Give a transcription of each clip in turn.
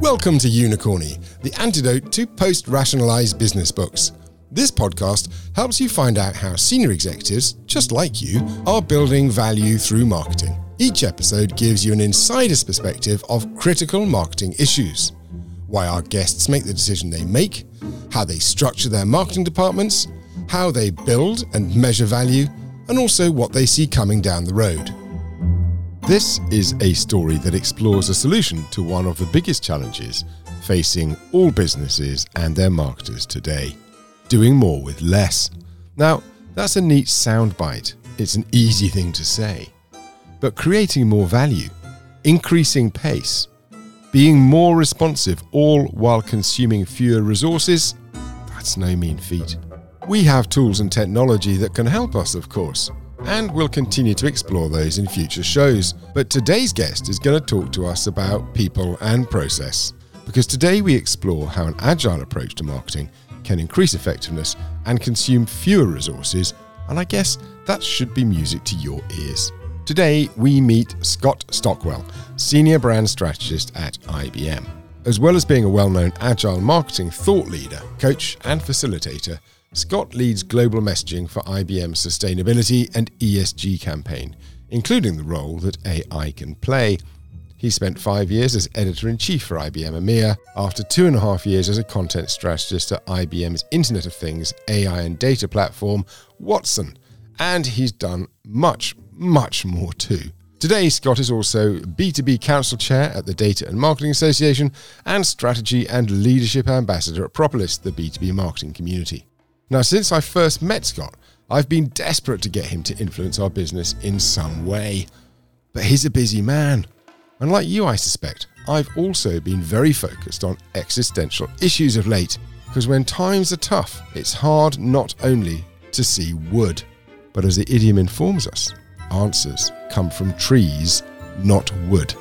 Welcome to Unicorny, the antidote to post rationalized business books. This podcast helps you find out how senior executives, just like you, are building value through marketing. Each episode gives you an insider's perspective of critical marketing issues why our guests make the decision they make, how they structure their marketing departments, how they build and measure value, and also what they see coming down the road. This is a story that explores a solution to one of the biggest challenges facing all businesses and their marketers today doing more with less. Now, that's a neat soundbite. It's an easy thing to say. But creating more value, increasing pace, being more responsive, all while consuming fewer resources, that's no mean feat. We have tools and technology that can help us, of course, and we'll continue to explore those in future shows. But today's guest is going to talk to us about people and process, because today we explore how an agile approach to marketing can increase effectiveness and consume fewer resources, and I guess that should be music to your ears. Today, we meet Scott Stockwell, Senior Brand Strategist at IBM. As well as being a well known agile marketing thought leader, coach, and facilitator, Scott leads global messaging for IBM's sustainability and ESG campaign, including the role that AI can play. He spent five years as editor in chief for IBM EMEA, after two and a half years as a content strategist at IBM's Internet of Things AI and data platform, Watson. And he's done much, much more too. Today, Scott is also B2B Council Chair at the Data and Marketing Association and Strategy and Leadership Ambassador at Propolis, the B2B marketing community. Now, since I first met Scott, I've been desperate to get him to influence our business in some way. But he's a busy man. And like you, I suspect, I've also been very focused on existential issues of late, because when times are tough, it's hard not only to see wood, but as the idiom informs us, answers come from trees, not wood.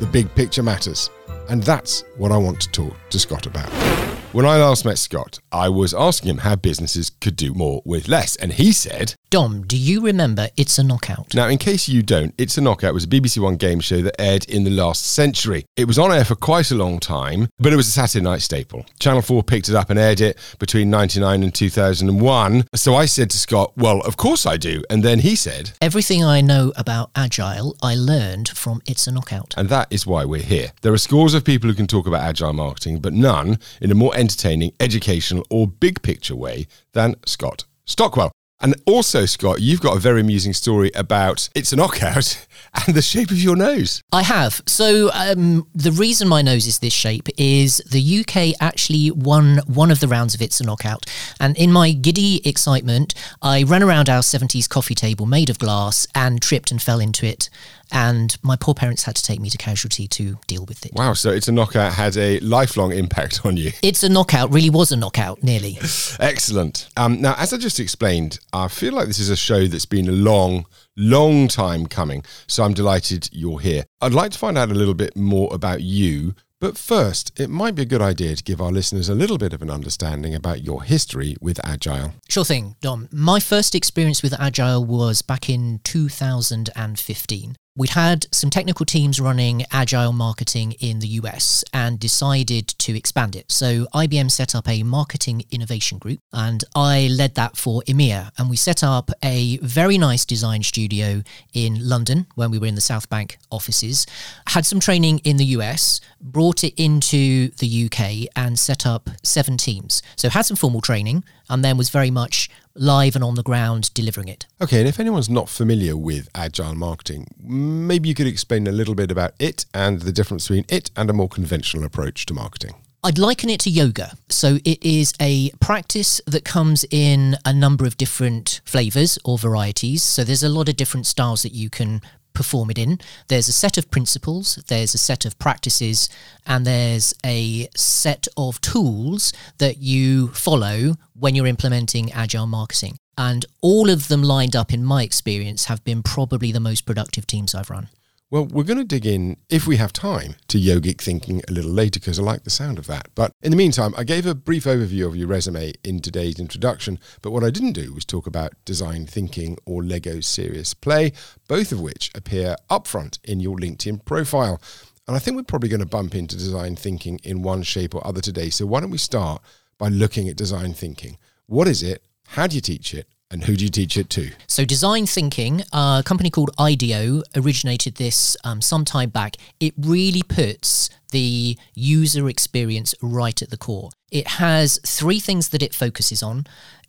The big picture matters, and that's what I want to talk to Scott about. When I last met Scott, I was asking him how businesses could do more with less, and he said, Dom, do you remember It's a Knockout? Now, in case you don't, It's a Knockout was a BBC One game show that aired in the last century. It was on air for quite a long time, but it was a Saturday night staple. Channel 4 picked it up and aired it between 99 and 2001. So I said to Scott, Well, of course I do. And then he said, Everything I know about Agile, I learned from It's a Knockout. And that is why we're here. There are scores of people who can talk about Agile marketing, but none in a more entertaining, educational, or big picture way than Scott Stockwell. And also, Scott, you've got a very amusing story about it's a knockout and the shape of your nose. I have. So, um, the reason my nose is this shape is the UK actually won one of the rounds of It's a Knockout. And in my giddy excitement, I ran around our 70s coffee table made of glass and tripped and fell into it and my poor parents had to take me to casualty to deal with it. Wow, so it's a knockout had a lifelong impact on you. It's a knockout, really was a knockout, nearly. Excellent. Um, now, as I just explained, I feel like this is a show that's been a long, long time coming. So I'm delighted you're here. I'd like to find out a little bit more about you. But first, it might be a good idea to give our listeners a little bit of an understanding about your history with Agile. Sure thing, Dom. My first experience with Agile was back in 2015 we'd had some technical teams running agile marketing in the US and decided to expand it. So IBM set up a marketing innovation group and I led that for EMEA. And we set up a very nice design studio in London when we were in the South Bank offices, had some training in the US, brought it into the UK and set up seven teams. So had some formal training and then was very much live and on the ground delivering it. Okay, and if anyone's not familiar with agile marketing, maybe you could explain a little bit about it and the difference between it and a more conventional approach to marketing. I'd liken it to yoga. So it is a practice that comes in a number of different flavors or varieties. So there's a lot of different styles that you can perform it in. There's a set of principles, there's a set of practices, and there's a set of tools that you follow when you're implementing agile marketing. And all of them lined up, in my experience, have been probably the most productive teams I've run. Well, we're going to dig in, if we have time, to yogic thinking a little later because I like the sound of that. But in the meantime, I gave a brief overview of your resume in today's introduction. But what I didn't do was talk about design thinking or Lego serious play, both of which appear upfront in your LinkedIn profile. And I think we're probably going to bump into design thinking in one shape or other today. So why don't we start by looking at design thinking? What is it? How do you teach it? And who do you teach it to? So, design thinking, a company called IDEO originated this um, some time back. It really puts the user experience right at the core. It has three things that it focuses on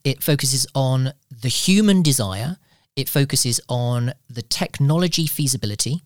it focuses on the human desire, it focuses on the technology feasibility,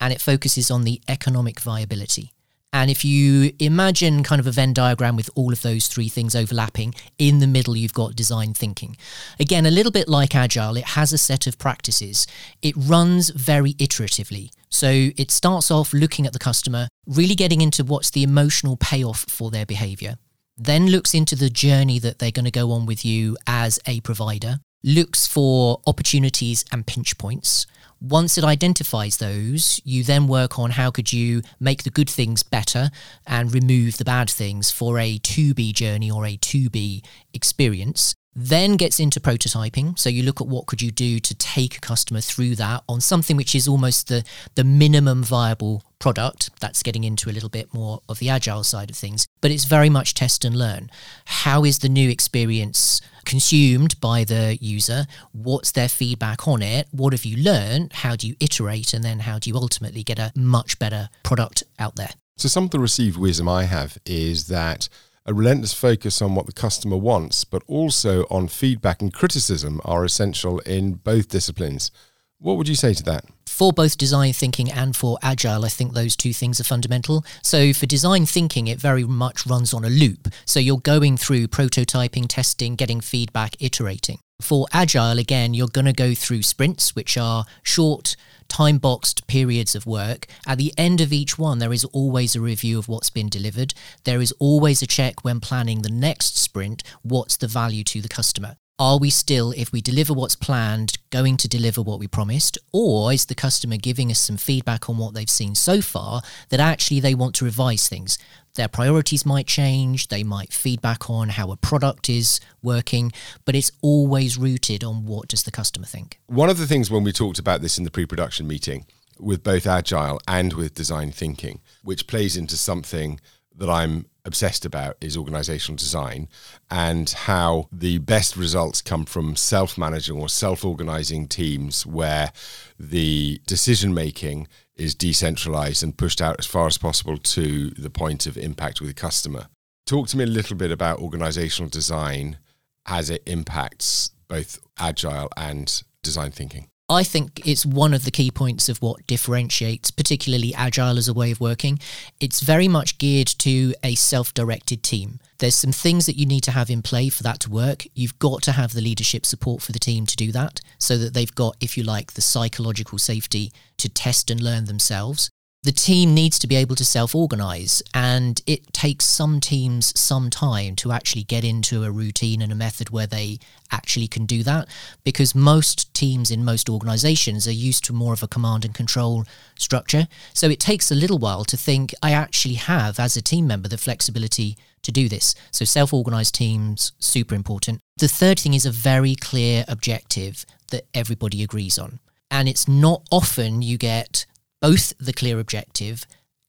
and it focuses on the economic viability. And if you imagine kind of a Venn diagram with all of those three things overlapping, in the middle you've got design thinking. Again, a little bit like Agile, it has a set of practices. It runs very iteratively. So it starts off looking at the customer, really getting into what's the emotional payoff for their behavior, then looks into the journey that they're going to go on with you as a provider, looks for opportunities and pinch points once it identifies those, you then work on how could you make the good things better and remove the bad things for a to be journey or a to be experience. Then gets into prototyping. So you look at what could you do to take a customer through that on something which is almost the, the minimum viable product. That's getting into a little bit more of the agile side of things, but it's very much test and learn. How is the new experience consumed by the user? What's their feedback on it? What have you learned? How do you iterate? And then how do you ultimately get a much better product out there? So, some of the received wisdom I have is that a relentless focus on what the customer wants, but also on feedback and criticism are essential in both disciplines. What would you say to that? For both design thinking and for agile, I think those two things are fundamental. So, for design thinking, it very much runs on a loop. So, you're going through prototyping, testing, getting feedback, iterating. For agile, again, you're going to go through sprints, which are short, time boxed periods of work. At the end of each one, there is always a review of what's been delivered. There is always a check when planning the next sprint what's the value to the customer? Are we still, if we deliver what's planned, going to deliver what we promised? Or is the customer giving us some feedback on what they've seen so far that actually they want to revise things? Their priorities might change, they might feedback on how a product is working, but it's always rooted on what does the customer think. One of the things when we talked about this in the pre production meeting with both agile and with design thinking, which plays into something that I'm obsessed about is organizational design and how the best results come from self managing or self organizing teams where the decision making is decentralized and pushed out as far as possible to the point of impact with the customer. Talk to me a little bit about organizational design as it impacts both agile and design thinking. I think it's one of the key points of what differentiates, particularly Agile as a way of working. It's very much geared to a self directed team. There's some things that you need to have in play for that to work. You've got to have the leadership support for the team to do that so that they've got, if you like, the psychological safety to test and learn themselves the team needs to be able to self organize, and it takes some teams some time to actually get into a routine and a method where they actually can do that because most teams in most organizations are used to more of a command and control structure. So it takes a little while to think, I actually have, as a team member, the flexibility to do this. So self organized teams, super important. The third thing is a very clear objective that everybody agrees on. And it's not often you get both the clear objective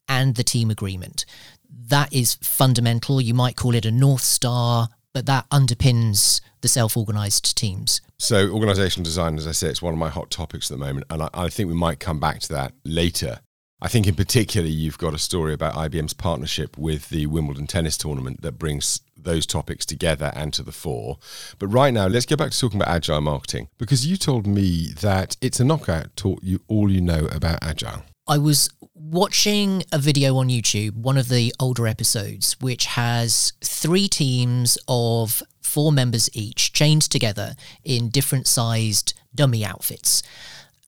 and the team agreement. That is fundamental. You might call it a North Star, but that underpins the self organized teams. So, organizational design, as I say, it's one of my hot topics at the moment. And I, I, think we might come back to that later. I think, in particular, you've got a story about IBM's partnership with the Wimbledon tennis tournament that brings those topics together and to the fore. But right now, let's get back to talking about agile marketing because you told me that it's a knockout taught you all you know about agile. I was watching a video on YouTube, one of the older episodes, which has three teams of four members each chained together in different sized dummy outfits.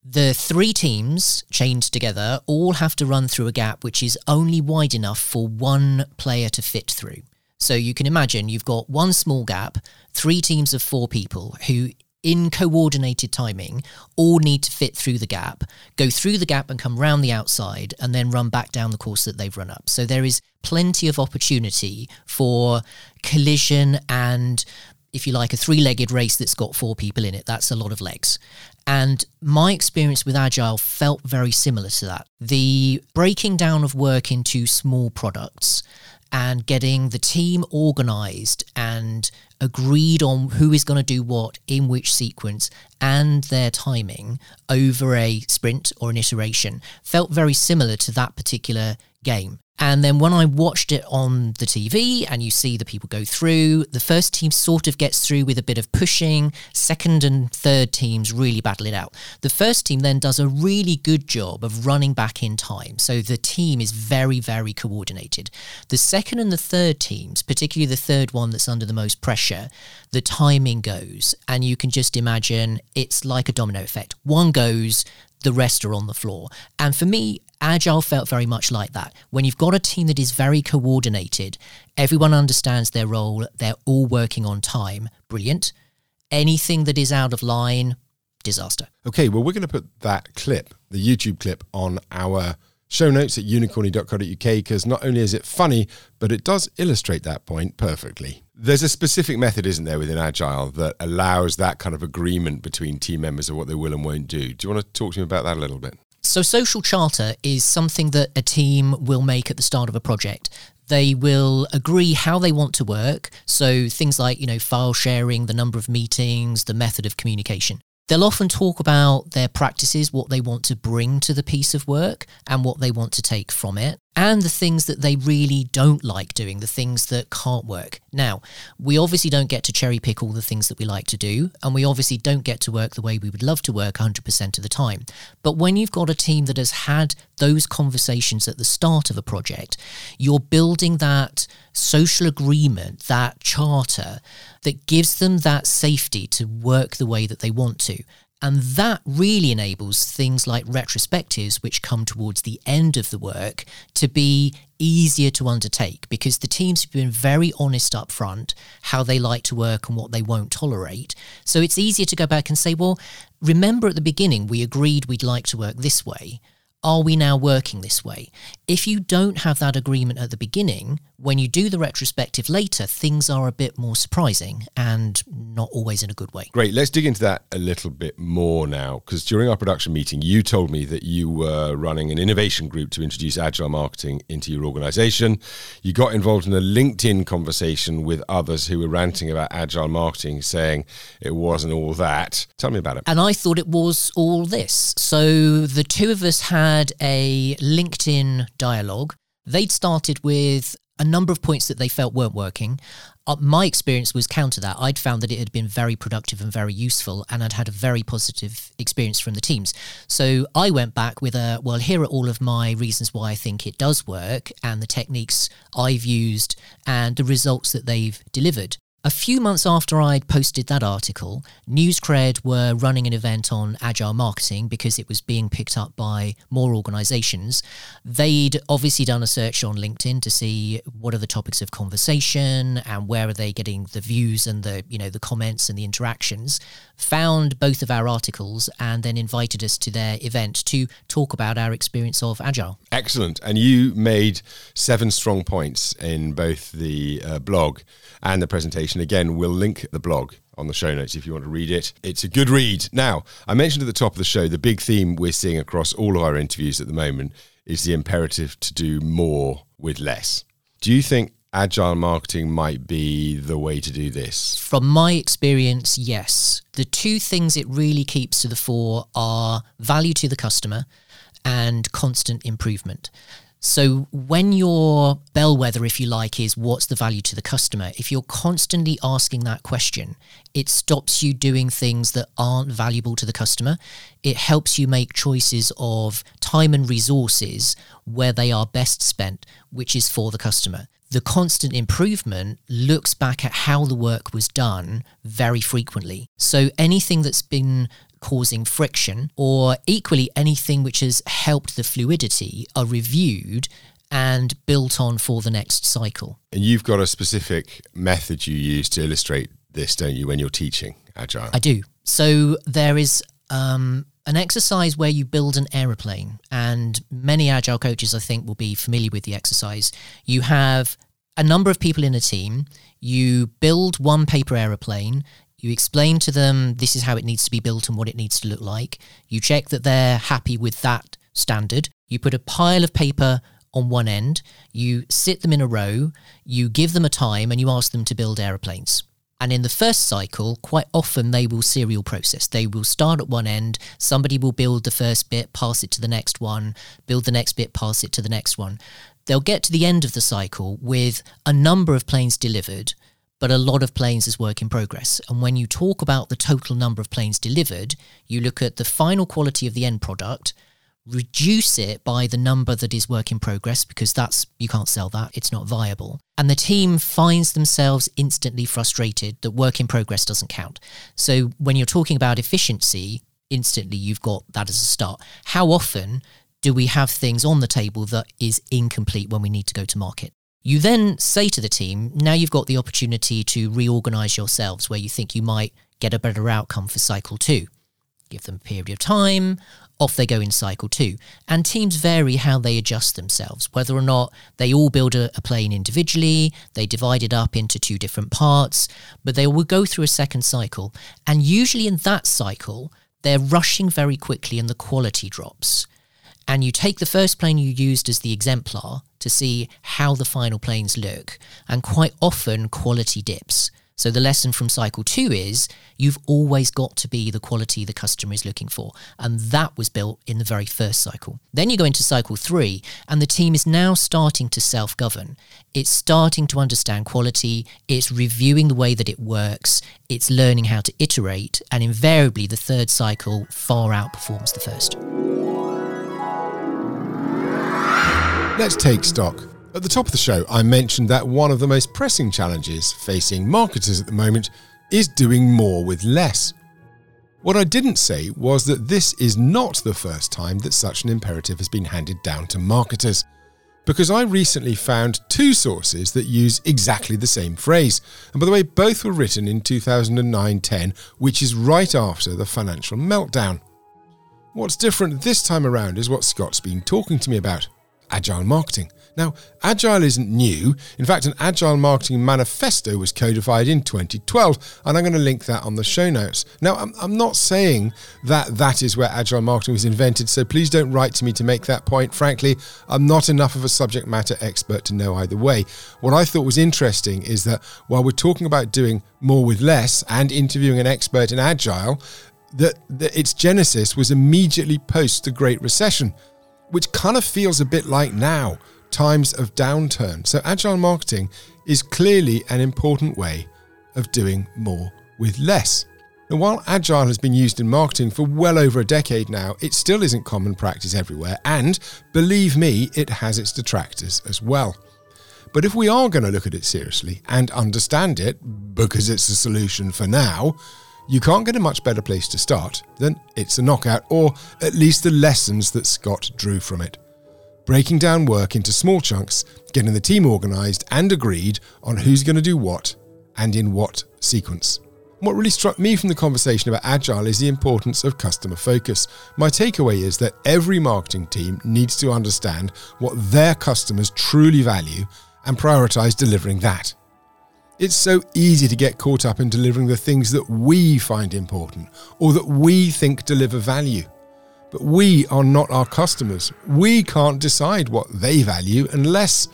The three teams chained together all have to run through a gap which is only wide enough for one player to fit through. So you can imagine you've got one small gap, three teams of four people who, in coordinated timing, all need to fit through the gap, go through the gap and come round the outside, and then run back down the course that they've run up. So there is plenty of opportunity for collision and if you like, a three legged race that's got four people in it. That's a lot of legs. And my experience with Agile felt very similar to that. The breaking down of work into small products and getting the team organized and agreed on who is going to do what in which sequence and their timing over a sprint or an iteration felt very similar to that particular game. And then when I watched it on the TV and you see the people go through, the first team sort of gets through with a bit of pushing. Second and third teams really battle it out. The first team then does a really good job of running back in time. So the team is very, very coordinated. The second and the third teams, particularly the third one that's under the most pressure, the timing goes. And you can just imagine it's like a domino effect. One goes, the rest are on the floor. And for me, Agile felt very much like that. When you've got a team that is very coordinated, everyone understands their role, they're all working on time. Brilliant. Anything that is out of line, disaster. Okay, well, we're going to put that clip, the YouTube clip, on our show notes at unicorny.co.uk because not only is it funny, but it does illustrate that point perfectly. There's a specific method, isn't there, within Agile that allows that kind of agreement between team members of what they will and won't do. Do you want to talk to me about that a little bit? So, social charter is something that a team will make at the start of a project. They will agree how they want to work. So, things like, you know, file sharing, the number of meetings, the method of communication. They'll often talk about their practices, what they want to bring to the piece of work, and what they want to take from it, and the things that they really don't like doing, the things that can't work. Now, we obviously don't get to cherry pick all the things that we like to do, and we obviously don't get to work the way we would love to work 100% of the time. But when you've got a team that has had those conversations at the start of a project, you're building that social agreement, that charter that gives them that safety to work the way that they want to. And that really enables things like retrospectives, which come towards the end of the work, to be easier to undertake because the teams have been very honest up front how they like to work and what they won't tolerate. So it's easier to go back and say, well, remember at the beginning we agreed we'd like to work this way are we now working this way? If you don't have that agreement at the beginning, when you do the retrospective later, things are a bit more surprising and not always in a good way. Great. Let's dig into that a little bit more now. Because during our production meeting, you told me that you were running an innovation group to introduce agile marketing into your organization. You got involved in a LinkedIn conversation with others who were ranting about agile marketing, saying it wasn't all that. Tell me about it. And I thought it was all this. So the two of us had a LinkedIn dialogue. They'd started with a number of points that they felt weren't working. Uh, my experience was counter that. I'd found that it had been very productive and very useful, and I'd had a very positive experience from the teams. So I went back with a well, here are all of my reasons why I think it does work, and the techniques I've used, and the results that they've delivered. A few months after I'd posted that article, NewsCred were running an event on agile marketing because it was being picked up by more organizations. They'd obviously done a search on LinkedIn to see what are the topics of conversation and where are they getting the views and the, you know, the comments and the interactions. Found both of our articles and then invited us to their event to talk about our experience of agile. Excellent. And you made seven strong points in both the uh, blog and the presentation. Again, we'll link the blog on the show notes if you want to read it. It's a good read. Now, I mentioned at the top of the show the big theme we're seeing across all of our interviews at the moment is the imperative to do more with less. Do you think agile marketing might be the way to do this? From my experience, yes. The two things it really keeps to the fore are value to the customer and constant improvement. So when your bellwether, if you like, is what's the value to the customer, if you're constantly asking that question, it stops you doing things that aren't valuable to the customer. It helps you make choices of time and resources where they are best spent, which is for the customer the constant improvement looks back at how the work was done very frequently. So anything that's been causing friction, or equally anything which has helped the fluidity, are reviewed and built on for the next cycle. And you've got a specific method you use to illustrate this, don't you, when you're teaching Agile? I do. So there is um, an exercise where you build an aeroplane, and many Agile coaches, I think, will be familiar with the exercise. You have a number of people in a team, you build one paper aeroplane, You explain to them this is how it needs to be built and what it needs to look like. You check that they're happy with that standard. You put a pile of paper on one end, you sit them in a row, you give them a time, and you ask them to build aeroplanes. And in the first cycle, quite often they will serial process. They will start at one end, somebody will build the first bit, pass it to the next one, build the next bit, pass it to the next one. They'll get to the end of the cycle with a number of planes delivered, but a lot of planes is work in progress. And when you talk about the total number of planes delivered, you look at the final quality of the end product reduce it by the number that is work in progress because that's you can't sell that it's not viable. And the team finds themselves instantly frustrated that work in progress doesn't count. So when you're talking about efficiency instantly you've got that as a start. How often do we have things on the table that is incomplete when we need to go to market you then say to the team now you've got the opportunity to reorganize yourselves where you think you might get a better outcome for cycle 2 give them a period of time off they go in cycle two. And teams vary how they adjust themselves, whether or not they all build a, a, plane individually, they divide it up into two different parts, but they will go through a second cycle. And usually in that cycle, they're rushing very quickly and the quality drops. And you take the first plane you used as the exemplar to see how the final planes look, and quite often quality dips. So the lesson from cycle two is you've always got to be the quality the customer is looking for. And that was built in the very first cycle. Then you go into cycle three, and the team is now starting to self govern. It's starting to understand quality, it's reviewing the way that it works, it's learning how to iterate, and invariably the third cycle far outperforms the first. Let's take stock. At the top of the show, I mentioned that one of the most pressing challenges facing marketers at the moment is doing more with less. What I didn't say was that this is not the first time that such an imperative has been handed down to marketers, because I recently found two sources that use exactly the same phrase. And by the way, both were written in 2009 10, which is right after the financial meltdown. What's different this time around is what Scott's been talking to me about agile marketing. Now, Agile isn't new. In fact, an Agile marketing manifesto was codified in 2012, and I'm going to link that on the show notes. Now, I'm, I'm not saying that that is where Agile marketing was invented, so please don't write to me to make that point. Frankly, I'm not enough of a subject matter expert to know either way. What I thought was interesting is that while we're talking about doing more with less and interviewing an expert in Agile, that, that its genesis was immediately post the Great Recession, which kind of feels a bit like now times of downturn. So, agile marketing is clearly an important way of doing more with less. Now, while agile has been used in marketing for well over a decade now, it still isn't common practice everywhere, and believe me, it has its detractors as well. But if we are going to look at it seriously and understand it, because it's a solution for now, you can't get a much better place to start than It's a Knockout, or at least the lessons that Scott drew from it breaking down work into small chunks, getting the team organised and agreed on who's going to do what and in what sequence. What really struck me from the conversation about Agile is the importance of customer focus. My takeaway is that every marketing team needs to understand what their customers truly value and prioritise delivering that. It's so easy to get caught up in delivering the things that we find important or that we think deliver value. But we are not our customers. We can't decide what they value unless,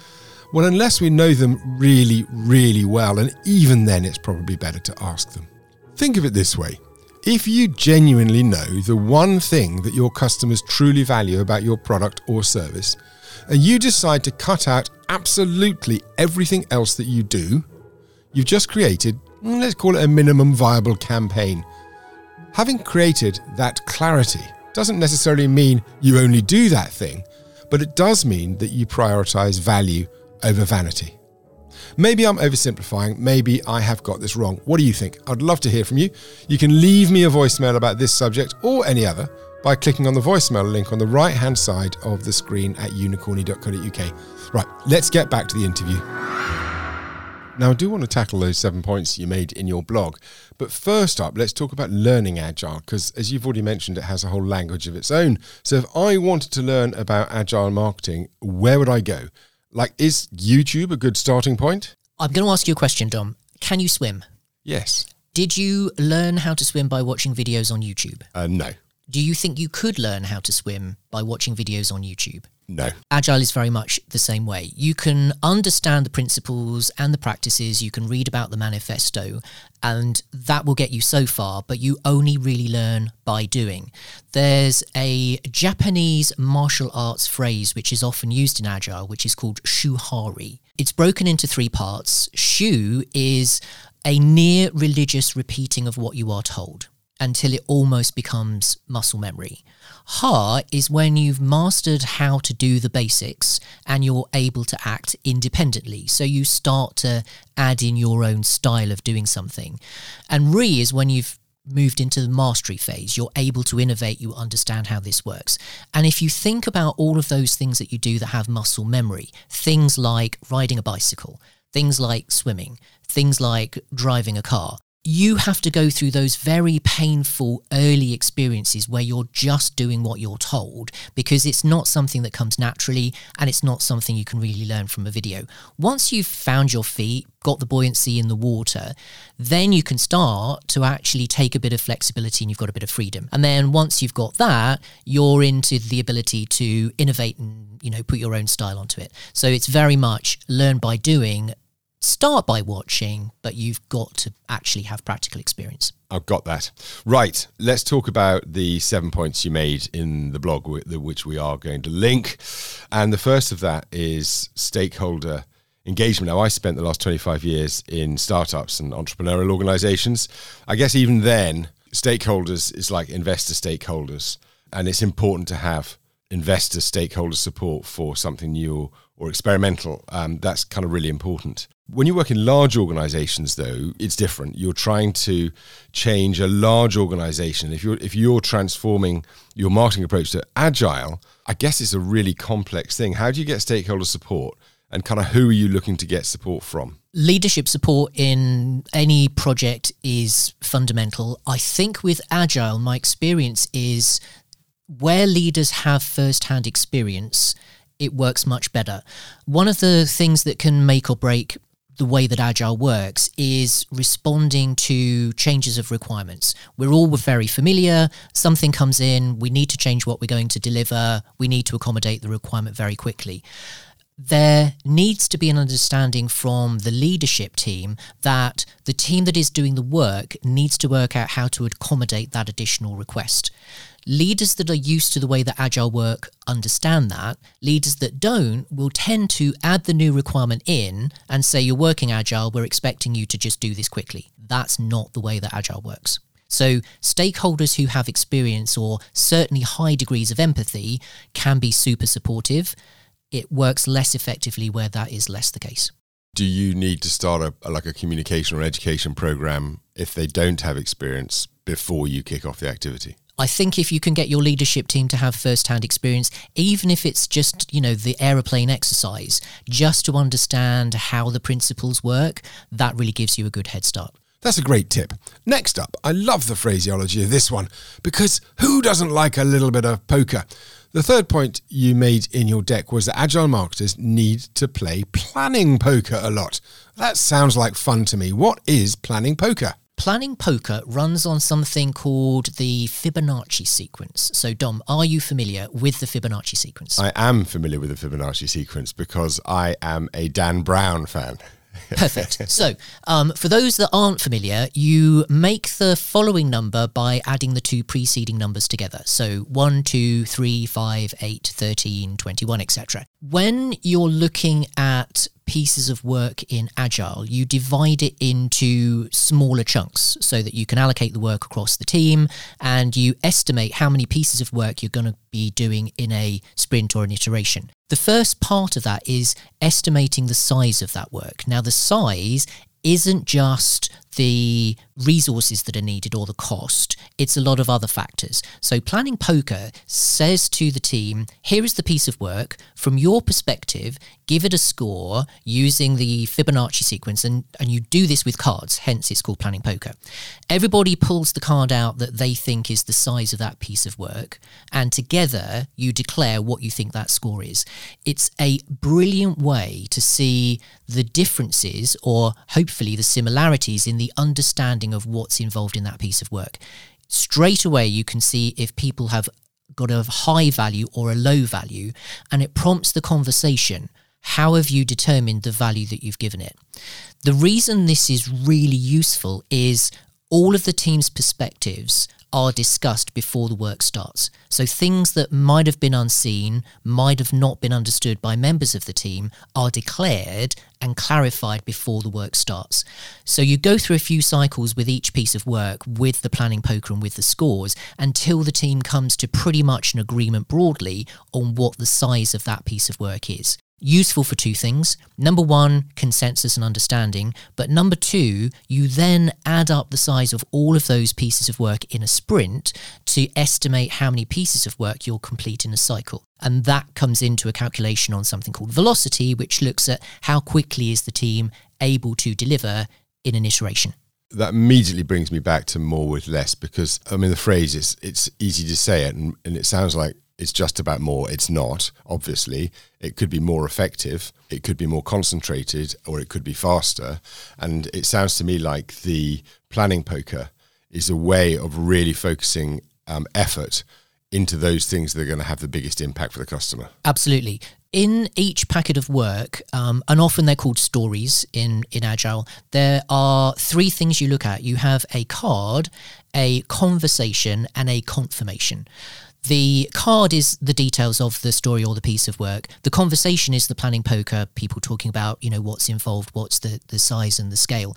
well, unless we know them really, really well. And even then, it's probably better to ask them. Think of it this way if you genuinely know the one thing that your customers truly value about your product or service, and you decide to cut out absolutely everything else that you do, you've just created, mm, let's call it a minimum viable campaign. Having created that clarity, doesn't necessarily mean you only do that thing, but it does mean that you prioritize value over vanity. Maybe I'm oversimplifying, maybe I have got this wrong. What do you think? I'd love to hear from you. You can leave me a voicemail about this subject or any other by clicking on the voicemail link on the right hand side of the screen at unicorny.co.uk. Right, let's get back to the interview. Now, I do want to tackle those seven points you made in your blog. But first up, let's talk about learning Agile, because as you've already mentioned, it has a whole language of its own. So if I wanted to learn about Agile marketing, where would I go? Like, is YouTube a good starting point? I'm going to ask you a question, Dom. Can you swim? Yes. Did you learn how to swim by watching videos on YouTube? Uh, no, Do you think you could learn how to swim by watching videos on YouTube? no. Agile is very much the same way. You can understand the principles and the practices, you can read about the manifesto, and that will get you so far, but you only really learn by doing. There's a Japanese martial arts phrase which is often used in Agile, which is called shuhari. It's broken into three parts. Shu is a near religious repeating of what you are told until it almost becomes muscle memory. Ha is when you've mastered how to do the basics and you're able to act independently. So you start to add in your own style of doing something. And Ri is when you've moved into the mastery phase. You're able to innovate, you understand how this works. And if you think about all of those things that you do that have muscle memory, things like riding a bicycle, things like swimming, things like driving a car, you have to go through those very painful early experiences where you're just doing what you're told because it's not something that comes naturally and it's not something you can really learn from a video. Once you've found your feet, got the buoyancy in the water, then you can start to actually take a bit of flexibility and you've got a bit of freedom. And then once you've got that, you're into the ability to innovate and you know put your own style onto it. So it's very much learn by doing start by watching, but you've got to actually have practical experience. I've got that. Right. Let's talk about the seven points you made in the blog, which we are going to link. And the first of that is stakeholder engagement. Now, I spent the last 25 years in startups and entrepreneurial organizations. I guess even then, stakeholders is like investor stakeholders. And it's important to have investor stakeholder support for something new or experimental. Um, that's kind of really important. When you work in large organizations, though, it's different. You're trying to change a large organization. If you're if you're transforming your marketing approach to agile, I guess it's a really complex thing. How do you get stakeholder support? And kind of who are you looking to get support from? Leadership support in any project is fundamental. I think with Agile, my experience is where leaders have first hand experience, it works much better. One of the things that can make or break the way that agile works is responding to changes of requirements. We're all very familiar. Something comes in, we need to change what we're going to deliver, we need to accommodate the requirement very quickly. There needs to be an understanding from the leadership team that the team that is doing the work needs to work out how to accommodate that additional request. Leaders that are used to the way that agile work understand that. Leaders that don't will tend to add the new requirement in and say, You're working agile, we're expecting you to just do this quickly. That's not the way that agile works. So, stakeholders who have experience or certainly high degrees of empathy can be super supportive. It works less effectively where that is less the case. Do you need to start a, like a communication or education program if they don't have experience before you kick off the activity? I think if you can get your leadership team to have first-hand experience, even if it's just, you know, the aeroplane exercise, just to understand how the principles work, that really gives you a good head start. That's a great tip. Next up, I love the phraseology of this one because who doesn't like a little bit of poker? The third point you made in your deck was that agile marketers need to play planning poker a lot. That sounds like fun to me. What is planning poker? Planning poker runs on something called the Fibonacci sequence. So, Dom, are you familiar with the Fibonacci sequence? I am familiar with the Fibonacci sequence because I am a Dan Brown fan. Perfect. So, um, for those that aren't familiar, you make the following number by adding the two preceding numbers together. So 1, 2, 3, 5, 8, 13, 21, etc. When you're looking at pieces of work in Agile, you divide it into smaller chunks so that you can allocate the work across the team and you estimate how many pieces of work you're going to be doing in a sprint or an iteration. The first part of that is estimating the size of that work. Now, the size isn't just the resources that are needed or the cost, it's a lot of other factors. So, planning poker says to the team, here is the piece of work. From your perspective, give it a score using the Fibonacci sequence, and, and you do this with cards, hence it's called planning poker. Everybody pulls the card out that they think is the size of that piece of work, and together you declare what you think that score is. It's a brilliant way to see the differences or hopefully the similarities in the understanding of what's involved in that piece of work. Straight away, you can see if people have got a high value or a low value, and it prompts the conversation. How have you determined the value that you've given it? The reason this is really useful is all of the team's perspectives are discussed before the work starts. So things that might have been unseen, might have not been understood by members of the team, are declared and clarified before the work starts. So you go through a few cycles with each piece of work with the planning poker and with the scores until the team comes to pretty much an agreement broadly on what the size of that piece of work is useful for two things. Number one, consensus and understanding. But number two, you then add up the size of all of those pieces of work in a sprint to estimate how many pieces of work you'll complete in a cycle. And that comes into a calculation on something called velocity, which looks at how quickly is the team able to deliver in an iteration that immediately brings me back to more with less because I mean the phrase is it's easy to say it and, and, it sounds like it's just about more. It's not, obviously. It could be more effective, it could be more concentrated, or it could be faster. And it sounds to me like the planning poker is a way of really focusing um, effort into those things that are going to have the biggest impact for the customer. Absolutely. In each packet of work, um, and often they're called stories in, in Agile, there are three things you look at. You have a card, a conversation, and a confirmation. The card is the details of the story or the piece of work. The conversation is the planning poker, people talking about, you know, what's involved, what's the, the size and the scale.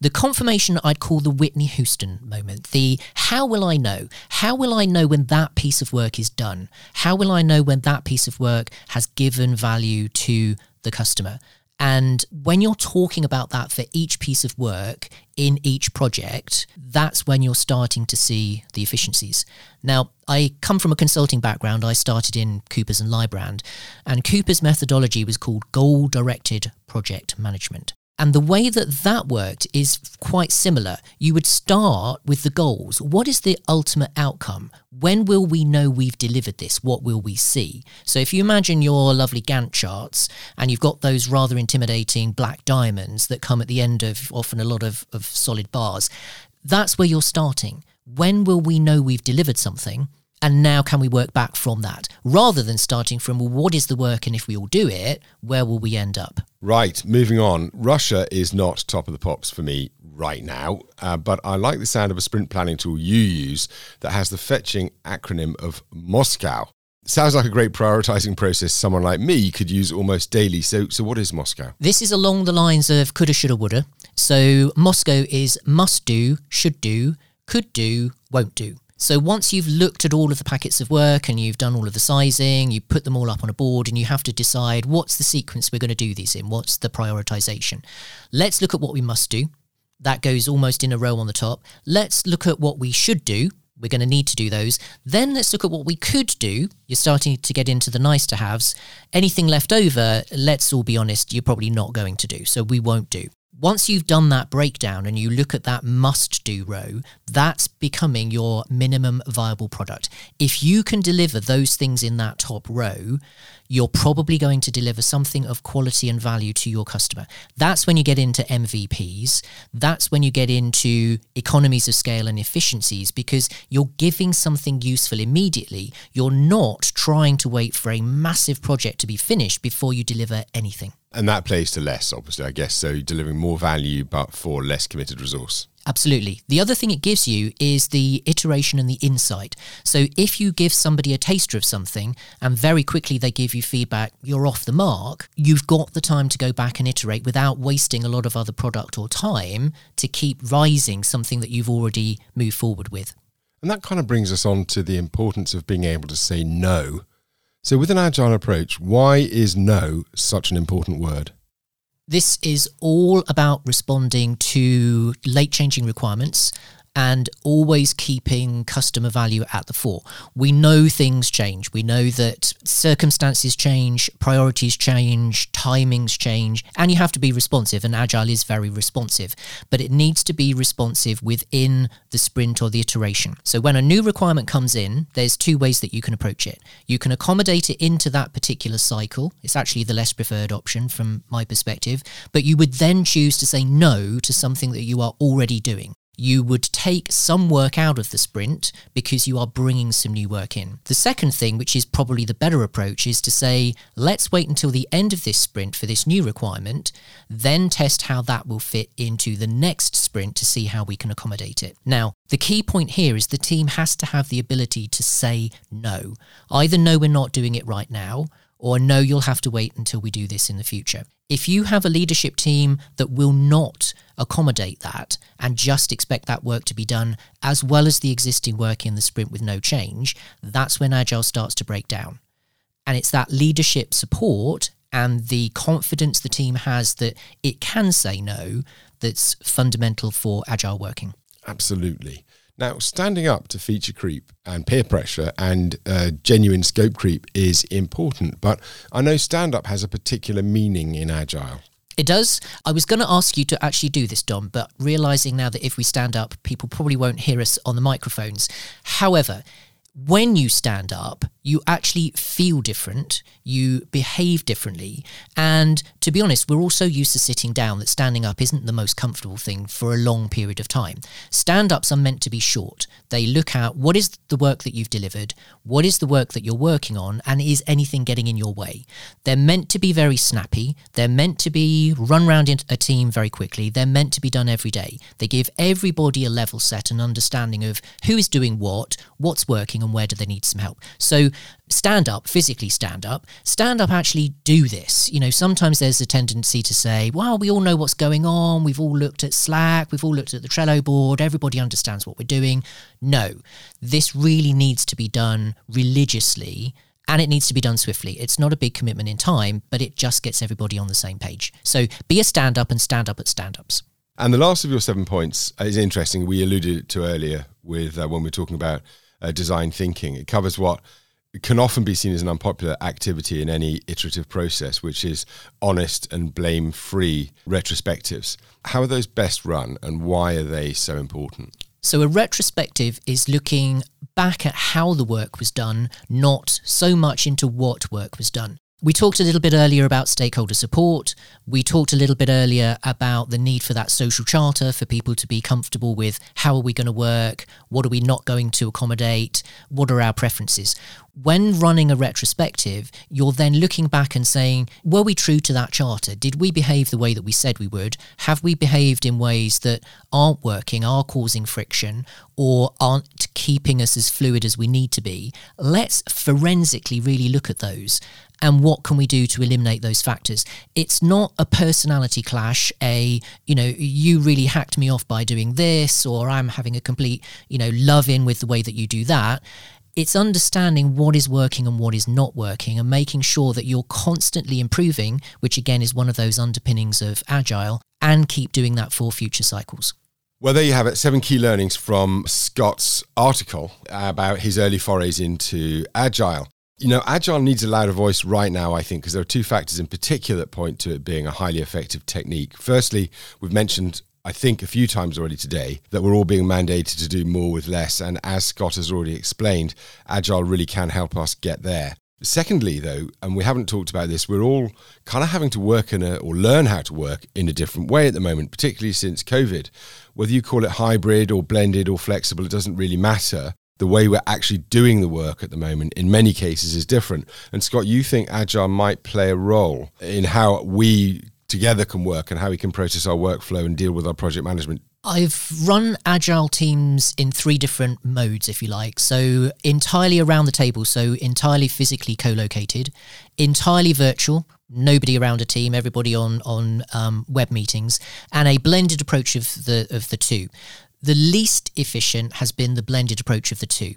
The confirmation I'd call the Whitney Houston moment. The how will I know? How will I know when that piece of work is done? How will I know when that piece of work has given value to the customer? And when you're talking about that for each piece of work in each project, that's when you're starting to see the efficiencies. Now, I come from a consulting background. I started in Coopers and Lybrand, and Cooper's methodology was called goal directed project management. And the way that that worked is quite similar. You would start with the goals. What is the ultimate outcome? When will we know we've delivered this? What will we see? So, if you imagine your lovely Gantt charts and you've got those rather intimidating black diamonds that come at the end of often a lot of, of solid bars, that's where you're starting. When will we know we've delivered something? And now can we work back from that rather than starting from, well, what is the work? And if we all do it, where will we end up? Right, moving on. Russia is not top of the pops for me right now, uh, but I like the sound of a sprint planning tool you use that has the fetching acronym of Moscow. Sounds like a great prioritizing process someone like me could use almost daily. So, so what is Moscow? This is along the lines of coulda, shoulda, woulda. So, Moscow is must do, should do, could do, won't do. So once you've looked at all of the packets of work and you've done all of the sizing, you put them all up on a board and you have to decide what's the sequence we're going to do these in, what's the prioritization. Let's look at what we must do. That goes almost in a row on the top. Let's look at what we should do. We're going to need to do those. Then let's look at what we could do. You're starting to get into the nice to haves. Anything left over, let's all be honest, you're probably not going to do. So we won't do once you've done that breakdown and you look at that must do row, that's becoming your minimum viable product. If you can deliver those things in that top row, you're probably going to deliver something of quality and value to your customer. That's when you get into MVPs. That's when you get into economies of scale and efficiencies because you're giving something useful immediately. You're not trying to wait for a massive project to be finished before you deliver anything. And that plays to less, obviously, I guess. So delivering more value, but for less committed resource. Absolutely. The other thing it gives you is the iteration and the insight. So if you give somebody a taster of something and very quickly they give you feedback, you're off the mark, you've got the time to go back and iterate without wasting a lot of other product or time to keep rising something that you've already moved forward with. And that kind of brings us on to the importance of being able to say no. So, with an agile approach, why is no such an important word? This is all about responding to late changing requirements and always keeping customer value at the fore. We know things change. We know that circumstances change, priorities change, timings change, and you have to be responsive. And Agile is very responsive, but it needs to be responsive within the sprint or the iteration. So when a new requirement comes in, there's two ways that you can approach it. You can accommodate it into that particular cycle. It's actually the less preferred option from my perspective, but you would then choose to say no to something that you are already doing you would take some work out of the sprint because you are bringing some new work in. The second thing, which is probably the better approach, is to say, let's wait until the end of this sprint for this new requirement, then test how that will fit into the next sprint to see how we can accommodate it. Now, the key point here is the team has to have the ability to say no. Either no, we're not doing it right now, or no, you'll have to wait until we do this in the future. If you have a leadership team that will not accommodate that and just expect that work to be done as well as the existing work in the sprint with no change, that's when Agile starts to break down. And it's that leadership support and the confidence the team has that it can say no that's fundamental for Agile working. Absolutely. Now, standing up to feature creep and peer pressure and uh, genuine scope creep is important, but I know stand up has a particular meaning in Agile. It does. I was going to ask you to actually do this, Dom, but realizing now that if we stand up, people probably won't hear us on the microphones. However, when you stand up, you actually feel different, you behave differently. And to be honest, we're also used to sitting down, that standing up isn't the most comfortable thing for a long period of time. Stand ups are meant to be short. They look at what is the work that you've delivered, what is the work that you're working on, and is anything getting in your way? They're meant to be very snappy, they're meant to be run around a team very quickly, they're meant to be done every day. They give everybody a level set and understanding of who is doing what, what's working, and where do they need some help. So stand up, physically stand up, stand up actually do this. You know, sometimes there's a tendency to say, well, we all know what's going on. We've all looked at Slack. We've all looked at the Trello board. Everybody understands what we're doing. No, this really needs to be done religiously and it needs to be done swiftly. It's not a big commitment in time, but it just gets everybody on the same page. So be a stand up and stand up at stand ups. And the last of your seven points is interesting. We alluded to earlier with uh, when we are talking about uh, design thinking. It covers what can often be seen as an unpopular activity in any iterative process, which is honest and blame free retrospectives. How are those best run and why are they so important? So, a retrospective is looking back at how the work was done, not so much into what work was done. We talked a little bit earlier about stakeholder support. We talked a little bit earlier about the need for that social charter for people to be comfortable with how are we going to work? What are we not going to accommodate? What are our preferences? When running a retrospective, you're then looking back and saying, were we true to that charter? Did we behave the way that we said we would? Have we behaved in ways that aren't working, are causing friction, or aren't keeping us as fluid as we need to be? Let's forensically really look at those and what can we do to eliminate those factors it's not a personality clash a you know you really hacked me off by doing this or i'm having a complete you know love in with the way that you do that it's understanding what is working and what is not working and making sure that you're constantly improving which again is one of those underpinnings of agile and keep doing that for future cycles well, there you have it. Seven key learnings from Scott's article about his early forays into Agile. You know, Agile needs a louder voice right now, I think, because there are two factors in particular that point to it being a highly effective technique. Firstly, we've mentioned, I think, a few times already today that we're all being mandated to do more with less. And as Scott has already explained, Agile really can help us get there. Secondly, though, and we haven't talked about this, we're all kind of having to work in a, or learn how to work in a different way at the moment, particularly since COVID. Whether you call it hybrid or blended or flexible, it doesn't really matter the way we're actually doing the work at the moment in many cases is different. And Scott, you think Agile might play a role in how we together can work and how we can process our workflow and deal with our project management I've run agile teams in three different modes, if you like. So, entirely around the table, so entirely physically co located, entirely virtual, nobody around a team, everybody on, on um, web meetings, and a blended approach of the, of the two. The least efficient has been the blended approach of the two.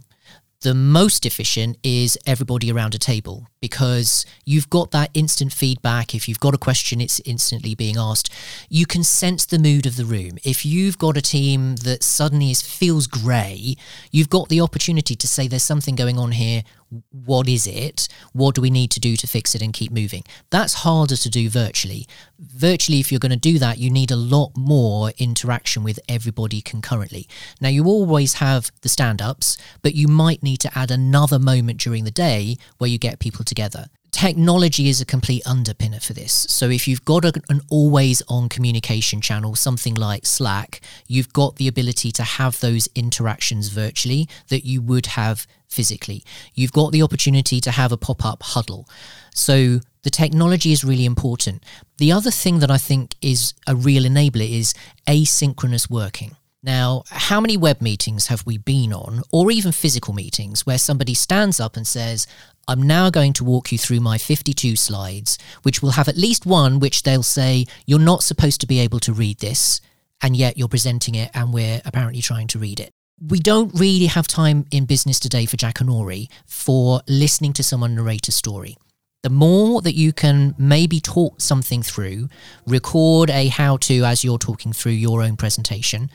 The most efficient is everybody around a table because you've got that instant feedback. If you've got a question, it's instantly being asked. You can sense the mood of the room. If you've got a team that suddenly is, feels grey, you've got the opportunity to say, There's something going on here what is it? What do we need to do to fix it and keep moving? That's harder to do virtually. Virtually, if you're going to do that, you need a lot more interaction with everybody concurrently. Now, you always have the stand ups, but you might need to add another moment during the day where you get people together technology is a complete underpinner for this. So if you've got a, an always on communication channel, something like Slack, you've got the ability to have those interactions virtually that you would have physically. You've got the opportunity to have a pop up huddle. So the technology is really important. The other thing that I think is a real enabler is asynchronous working. Now, how many web meetings have we been on, or even physical meetings, where somebody stands up and says, I'm now going to walk you through my 52 slides, which will have at least one which they'll say, You're not supposed to be able to read this, and yet you're presenting it, and we're apparently trying to read it. We don't really have time in business today for Jackanory for listening to someone narrate a story. The more that you can maybe talk something through, record a how to as you're talking through your own presentation,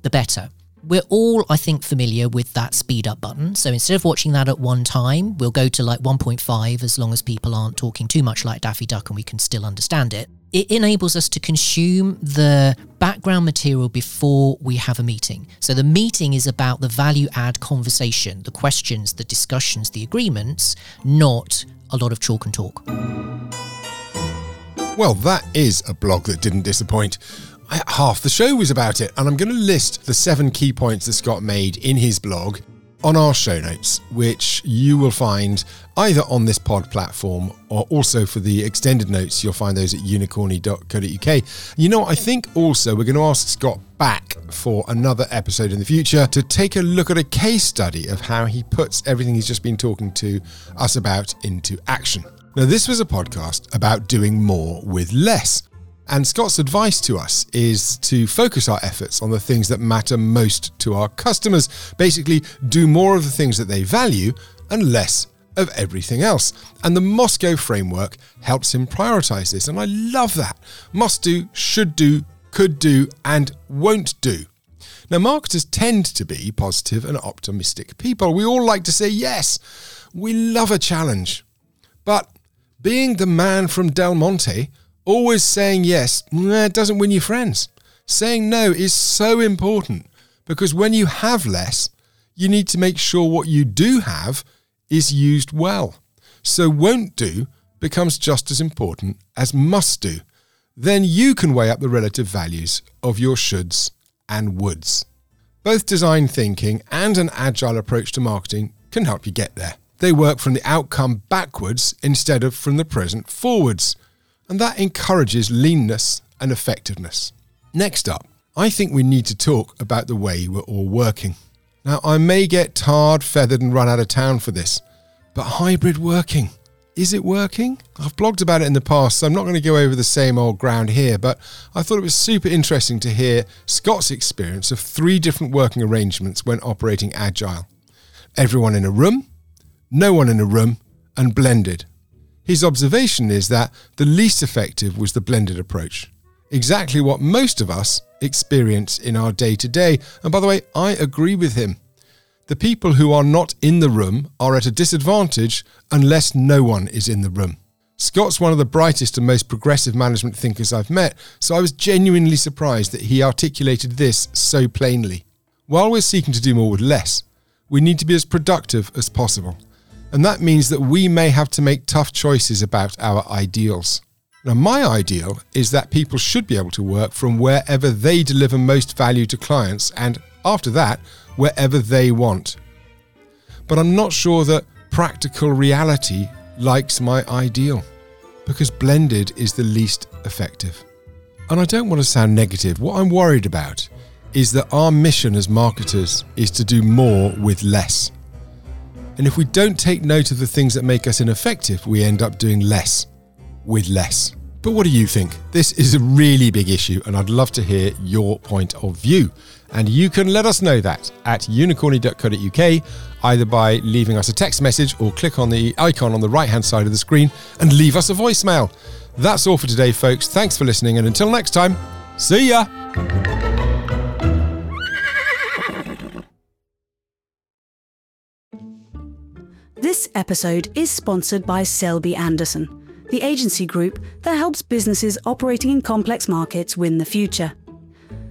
the better we're all, I think, familiar with that speed up button. So instead of watching that at one time, we'll go to like 1.5 as long as people aren't talking too much like Daffy Duck and we can still understand it. It enables us to consume the background material before we have a meeting. So the meeting is about the value add conversation, the questions, the discussions, the agreements, not a lot of chalk and talk. Well, that is a blog that didn't disappoint half the show was about it. And I'm going to list the seven key points that Scott made in his blog on our show notes, which you will find either on this pod platform or also for the extended notes, you'll find those at unicorny.co.uk. You know, I think also we're going to ask Scott back for another episode in the future to take a look at a case study of how he puts everything he's just been talking to us about into action. Now, this was a podcast about doing more with less. And Scott's advice to us is to focus our efforts on the things that matter most to our customers. Basically, do more of the things that they value and less of everything else. And the MoSCoW framework helps him prioritize this. And I love that. Must do, should do, could do, and won't do. Now, marketers tend to be positive and optimistic people. We all like to say yes. We love a challenge. But being the man from Del Monte, Always saying yes doesn't win you friends. Saying no is so important because when you have less, you need to make sure what you do have is used well. So won't do becomes just as important as must do. Then you can weigh up the relative values of your shoulds and woulds. Both design thinking and an agile approach to marketing can help you get there. They work from the outcome backwards instead of from the present forwards and that encourages leanness and effectiveness. Next up, I think we need to talk about the way we're all working. Now, I may get tarred, feathered, and run out of town for this, but hybrid working, is it working? I've blogged about it in the past, so I'm not going to go over the same old ground here, but I thought it was super interesting to hear Scott's experience of three different working arrangements when operating agile everyone in a room, no one in a room, and blended. His observation is that the least effective was the blended approach. Exactly what most of us experience in our day to day. And by the way, I agree with him. The people who are not in the room are at a disadvantage unless no one is in the room. Scott's one of the brightest and most progressive management thinkers I've met, so I was genuinely surprised that he articulated this so plainly. While we're seeking to do more with less, we need to be as productive as possible. And that means that we may have to make tough choices about our ideals. Now, my ideal is that people should be able to work from wherever they deliver most value to clients and, after that, wherever they want. But I'm not sure that practical reality likes my ideal because blended is the least effective. And I don't want to sound negative. What I'm worried about is that our mission as marketers is to do more with less. And if we don't take note of the things that make us ineffective, we end up doing less with less. But what do you think? This is a really big issue, and I'd love to hear your point of view. And you can let us know that at unicorny.co.uk, either by leaving us a text message or click on the icon on the right hand side of the screen and leave us a voicemail. That's all for today, folks. Thanks for listening, and until next time, see ya! This episode is sponsored by Selbey Anderson, the agency group that helps businesses operating in complex markets win the future.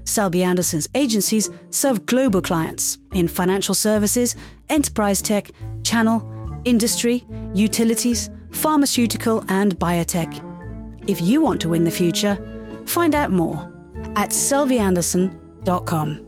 Selbey Anderson's agencies serve global clients in financial services, enterprise tech, channel, industry, utilities, pharmaceutical, and biotech. If you want to win the future, find out more at selbeyanderson.com.